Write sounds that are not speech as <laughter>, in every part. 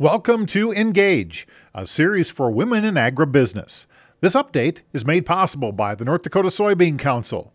Welcome to Engage, a series for women in agribusiness. This update is made possible by the North Dakota Soybean Council,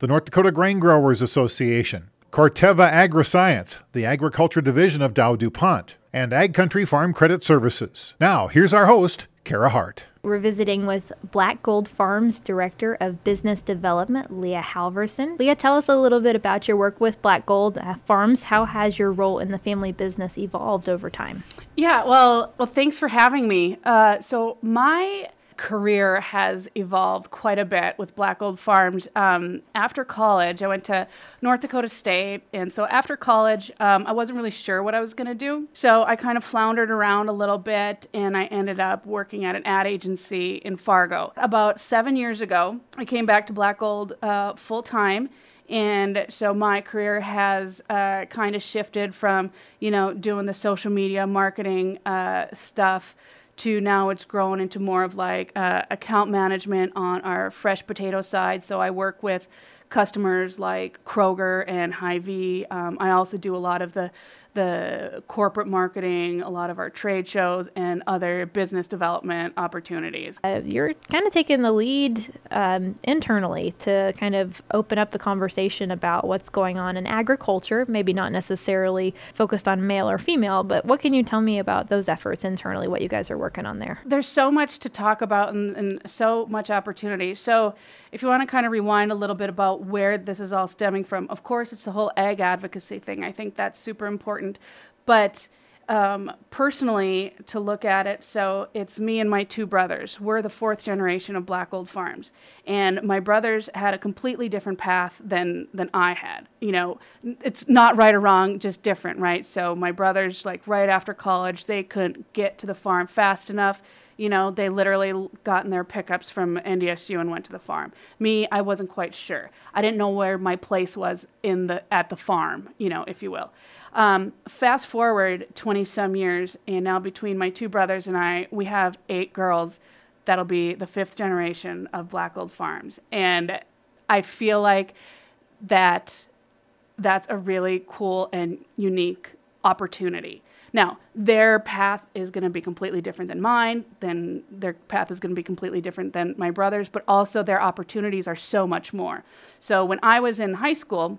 the North Dakota Grain Growers Association, Corteva AgriScience, the agriculture division of Dow DuPont, and Ag Country Farm Credit Services. Now, here's our host, Kara Hart. We're visiting with Black Gold Farms Director of Business Development, Leah Halverson. Leah, tell us a little bit about your work with Black Gold uh, Farms. How has your role in the family business evolved over time? Yeah, well, well, thanks for having me. Uh, so my career has evolved quite a bit with Black Gold Farms. Um, after college, I went to North Dakota State, and so after college, um, I wasn't really sure what I was going to do. So I kind of floundered around a little bit, and I ended up working at an ad agency in Fargo. About seven years ago, I came back to Black Gold uh, full time. And so my career has uh, kind of shifted from, you know, doing the social media marketing uh, stuff to now it's grown into more of like uh, account management on our fresh potato side. So I work with customers like Kroger and Hy-Vee. Um, I also do a lot of the the corporate marketing, a lot of our trade shows, and other business development opportunities. Uh, you're kind of taking the lead um, internally to kind of open up the conversation about what's going on in agriculture, maybe not necessarily focused on male or female, but what can you tell me about those efforts internally, what you guys are working on there? There's so much to talk about and, and so much opportunity. So, if you want to kind of rewind a little bit about where this is all stemming from, of course, it's the whole ag advocacy thing. I think that's super important. But um, personally, to look at it, so it's me and my two brothers. We're the fourth generation of Black Gold Farms, and my brothers had a completely different path than than I had. You know, it's not right or wrong, just different, right? So my brothers, like right after college, they couldn't get to the farm fast enough you know, they literally got in their pickups from NDSU and went to the farm. Me, I wasn't quite sure. I didn't know where my place was in the at the farm, you know, if you will. Um, fast forward 20 some years, and now between my two brothers and I, we have eight girls. That'll be the fifth generation of Black Gold Farms, and I feel like that that's a really cool and unique opportunity now, their path is going to be completely different than mine, then their path is going to be completely different than my brother's, but also their opportunities are so much more. So when I was in high school,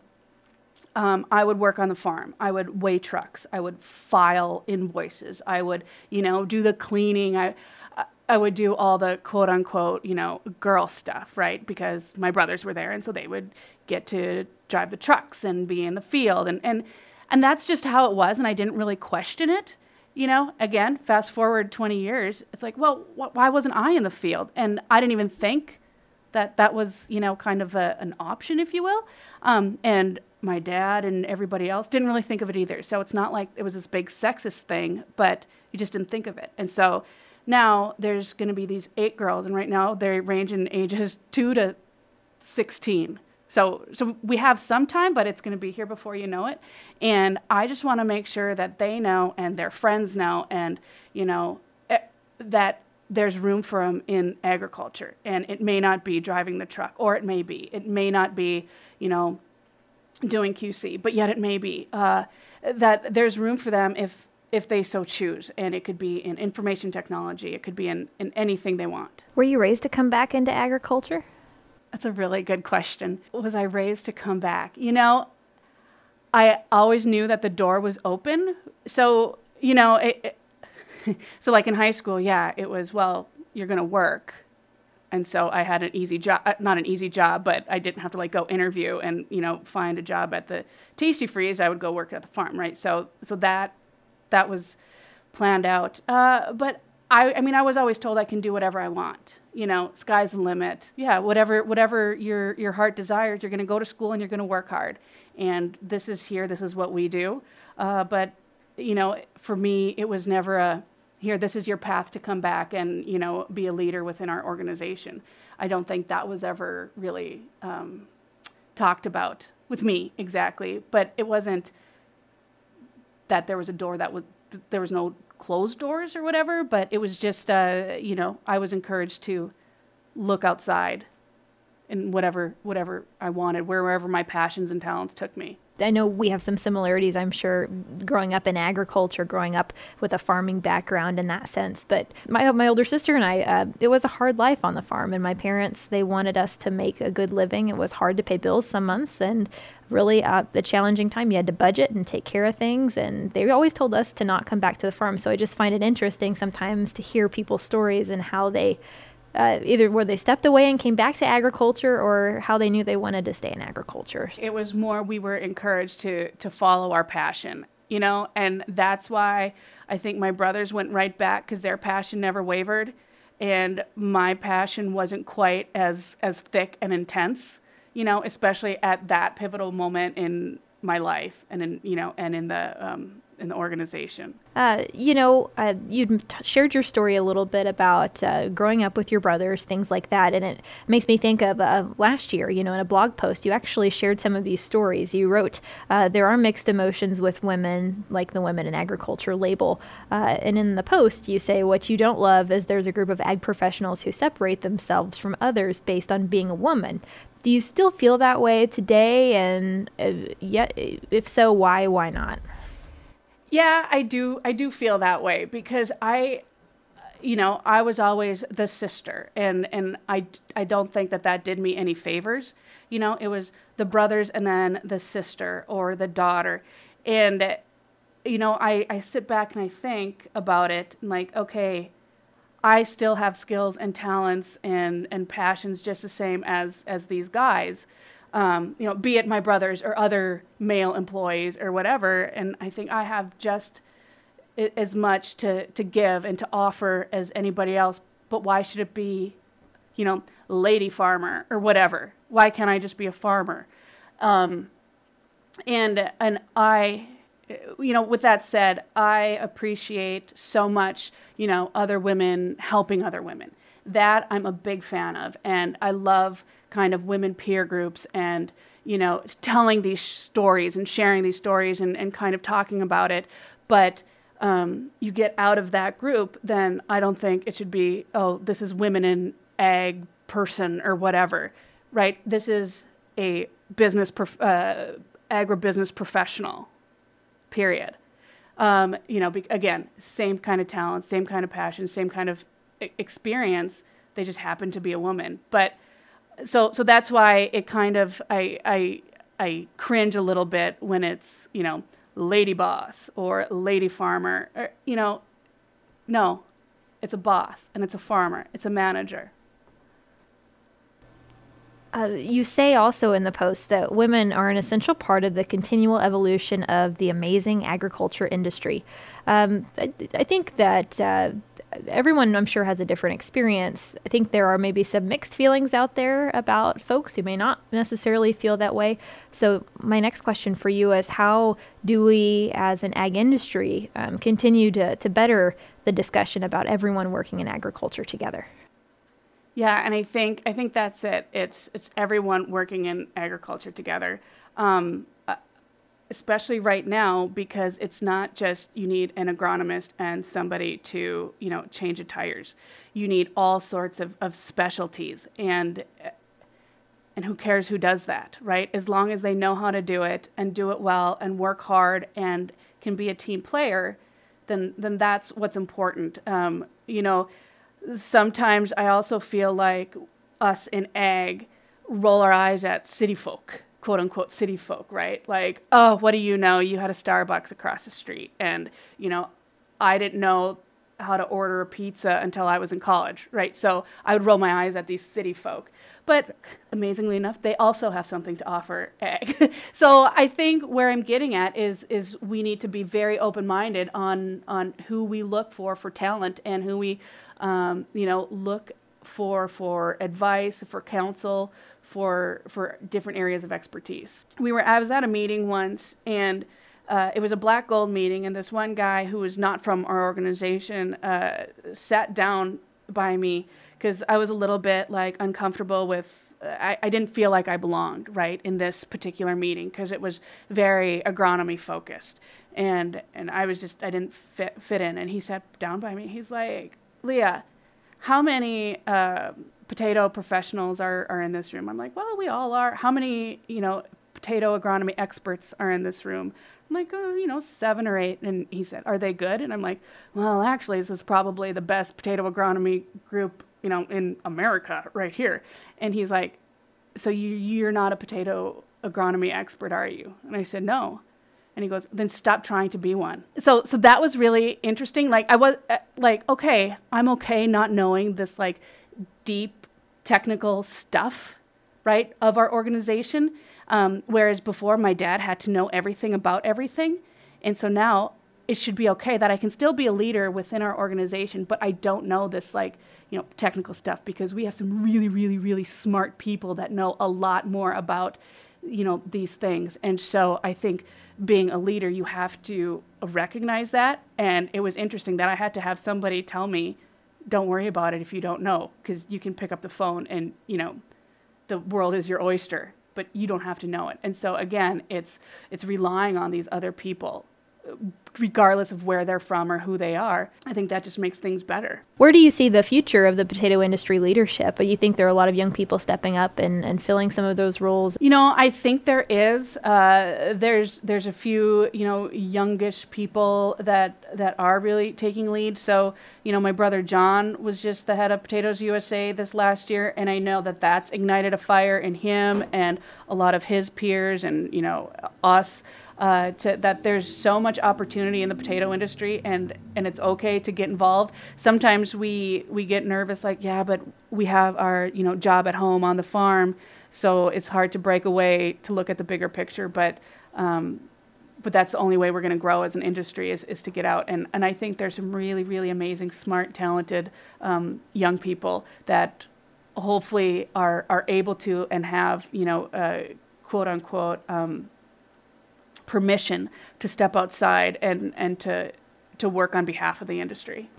um, I would work on the farm. I would weigh trucks. I would file invoices. I would, you know, do the cleaning. I, I would do all the quote unquote, you know, girl stuff, right? Because my brothers were there, and so they would get to drive the trucks and be in the field, and and and that's just how it was. And I didn't really question it. You know, again, fast forward 20 years, it's like, well, wh- why wasn't I in the field? And I didn't even think that that was, you know, kind of a, an option, if you will. Um, and my dad and everybody else didn't really think of it either. So it's not like it was this big sexist thing, but you just didn't think of it. And so now there's going to be these eight girls, and right now they range in ages <laughs> two to 16. So, so we have some time, but it's going to be here before you know it. And I just want to make sure that they know and their friends know, and you know eh, that there's room for them in agriculture. And it may not be driving the truck, or it may be. It may not be, you know, doing QC, but yet it may be uh, that there's room for them if if they so choose. And it could be in information technology. It could be in, in anything they want. Were you raised to come back into agriculture? That's a really good question. Was I raised to come back? You know, I always knew that the door was open. So, you know, it, it, <laughs> so like in high school, yeah, it was, well, you're going to work. And so I had an easy job, uh, not an easy job, but I didn't have to like go interview and, you know, find a job at the Tastee-Freez. I would go work at the farm, right? So, so that, that was planned out. Uh, but I, I mean, I was always told I can do whatever I want. You know, sky's the limit. Yeah, whatever, whatever your your heart desires, you're going to go to school and you're going to work hard. And this is here. This is what we do. Uh, but you know, for me, it was never a here. This is your path to come back and you know be a leader within our organization. I don't think that was ever really um, talked about with me exactly. But it wasn't that there was a door that was there was no closed doors or whatever, but it was just, uh, you know, I was encouraged to look outside in whatever whatever I wanted, wherever my passions and talents took me. I know we have some similarities, I'm sure, growing up in agriculture, growing up with a farming background in that sense. But my, my older sister and I, uh, it was a hard life on the farm. And my parents, they wanted us to make a good living. It was hard to pay bills some months and really uh, a challenging time. You had to budget and take care of things. And they always told us to not come back to the farm. So I just find it interesting sometimes to hear people's stories and how they uh, either where they stepped away and came back to agriculture or how they knew they wanted to stay in agriculture. It was more we were encouraged to to follow our passion, you know, and that's why I think my brothers went right back because their passion never wavered, and my passion wasn't quite as as thick and intense, you know, especially at that pivotal moment in my life and in you know and in the um, in the organization? Uh, you know, uh, you t- shared your story a little bit about uh, growing up with your brothers, things like that, and it makes me think of last year. You know, in a blog post, you actually shared some of these stories. You wrote, uh, "There are mixed emotions with women, like the Women in Agriculture label," uh, and in the post, you say, "What you don't love is there's a group of ag professionals who separate themselves from others based on being a woman." Do you still feel that way today? And uh, yet, if so, why? Why not? Yeah, I do. I do feel that way because I, you know, I was always the sister, and and I I don't think that that did me any favors. You know, it was the brothers and then the sister or the daughter, and you know, I I sit back and I think about it, and like, okay, I still have skills and talents and and passions just the same as as these guys um, you know, be it my brothers or other male employees or whatever. And I think I have just as much to, to give and to offer as anybody else. But why should it be, you know, lady farmer or whatever? Why can't I just be a farmer? Um, and and I, you know, with that said, I appreciate so much, you know, other women helping other women. That I'm a big fan of, and I love kind of women peer groups and you know telling these stories and sharing these stories and, and kind of talking about it. But um, you get out of that group then i don't think it should be oh this is women in ag person or whatever right? This is a business prof- uh, agribusiness professional period. Um, you know be- again same kind of talent same kind of passion same kind of experience. They just happen to be a woman. But so so that's why it kind of I I I cringe a little bit when it's you know lady boss or lady farmer or, you know no it's a boss and it's a farmer it's a manager uh, you say also in the post that women are an essential part of the continual evolution of the amazing agriculture industry. Um, I, I, think that uh, everyone, I'm sure, has a different experience. I think there are maybe some mixed feelings out there about folks who may not necessarily feel that way. So, my next question for you is how do we, as an ag industry, um, continue to, to better the discussion about everyone working in agriculture together? Yeah, and I think I think that's it. It's it's everyone working in agriculture together. Um, especially right now because it's not just you need an agronomist and somebody to you know change the tires. You need all sorts of, of specialties and and who cares who does that right? As long as they know how to do it and do it well and work hard and can be a team player then then that's what's important. Um, you know sometimes i also feel like us in ag roll our eyes at city folk quote unquote city folk, right? Like, oh, what do you know? You had a Starbucks across the street. And, you know, I didn't know how to order a pizza until I was in college, right? So I would roll my eyes at these city folk. But amazingly enough, they also have something to offer ag. <laughs> so I think where I'm getting at is is we need to be very open-minded on on who we look for for talent and who we, um, you know, look for for advice, for counsel, for for different areas of expertise. We were I was at a meeting once and uh, it was a black gold meeting and this one guy who was not from our organization uh, sat down by me because I was a little bit like uncomfortable with I, I didn't feel like I belonged right in this particular meeting because it was very agronomy focused. And and I was just I didn't fit fit in. And he sat down by me. He's like Leah how many uh, potato professionals are, are in this room? I'm like, well, we all are. How many, you know, potato agronomy experts are in this room? I'm like, oh, you know, seven or eight. And he said, are they good? And I'm like, well, actually, this is probably the best potato agronomy group, you know, in America right here. And he's like, so you, you're not a potato agronomy expert, are you? And I said, no. And he goes, then stop trying to be one. So, so that was really interesting. Like I was uh, like, okay, I'm okay not knowing this like deep technical stuff, right, of our organization. Um, whereas before, my dad had to know everything about everything. And so now it should be okay that I can still be a leader within our organization, but I don't know this like, you know, technical stuff because we have some really, really, really smart people that know a lot more about, you know, these things. And so I think being a leader, you have to recognize that. And it was interesting that I had to have somebody tell me, don't worry about it if you don't know, because you can pick up the phone and, you know, the world is your oyster but you don't have to know it. And so again, it's it's relying on these other people regardless of where they're from or who they are. I think that just makes things better. Where do you see the future of the potato industry leadership? But you think there are a lot of young people stepping up and, and filling some of those roles? You know, I think there is. Uh, there's there's a few you know youngish people that that are really taking lead. So you know, my brother John was just the head of Potatoes USA this last year, and I know that that's ignited a fire in him and a lot of his peers and you know us uh, to, that there's so much opportunity in the potato industry and and it's okay to get involved. Sometimes we we get nervous like yeah but we have our you know job at home on the farm so it's hard to break away to look at the bigger picture but um, but that's the only way we're going to grow as an industry is, is to get out. And, and i think there's some really really amazing smart talented um, young people that hopefully are, are able to and have you know uh, quote unquote um, permission to step outside and, and to, to work on behalf of the industry.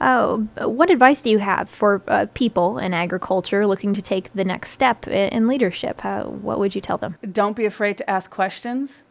Oh, what advice do you have for uh, people in agriculture looking to take the next step in, in leadership? How, what would you tell them? Don't be afraid to ask questions.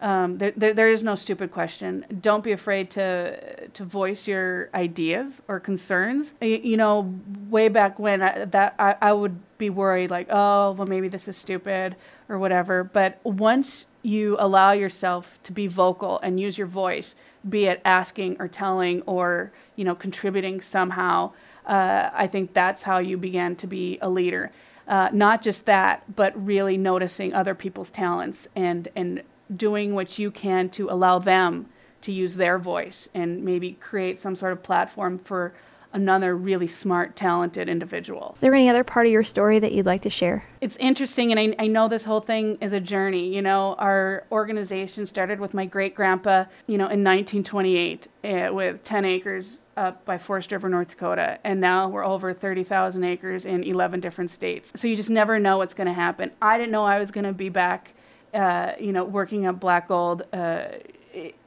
Um, there, there, there is no stupid question. Don't be afraid to to voice your ideas or concerns. You, you know, way back when I, that I, I would be worried, like, oh, well, maybe this is stupid or whatever. But once you allow yourself to be vocal and use your voice, be it asking or telling or you know contributing somehow. Uh, I think that's how you begin to be a leader. Uh, not just that, but really noticing other people's talents and and doing what you can to allow them to use their voice and maybe create some sort of platform for another really smart, talented individual. Is there any other part of your story that you'd like to share? It's interesting, and I, I know this whole thing is a journey. You know, our organization started with my great grandpa, you know, in 1928 uh, with 10 acres up by Forest River, North Dakota, and now we're over 30,000 acres in 11 different states. So you just never know what's going to happen. I didn't know I was going to be back, uh, you know, working at Black Gold. Uh,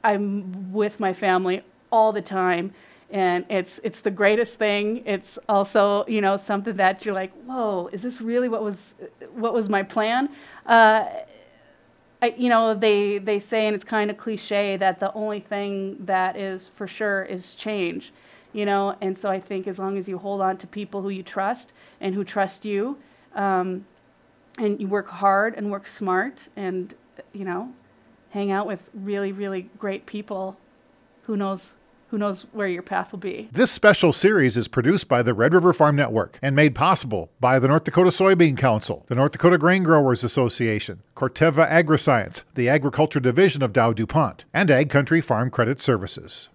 I'm with my family all the time and it's it's the greatest thing. It's also you know something that you're like, whoa, is this really what was what was my plan? Uh, I, you know they they say and it's kind of cliche that the only thing that is for sure is change, you know. And so I think as long as you hold on to people who you trust and who trust you, um, and you work hard and work smart and you know hang out with really really great people, who knows who knows where your path will be. This special series is produced by the Red River Farm Network and made possible by the North Dakota Soybean Council, the North Dakota Grain Growers Association, Corteva Agriscience, the Agriculture Division of Dow DuPont, and Ag Country Farm Credit Services.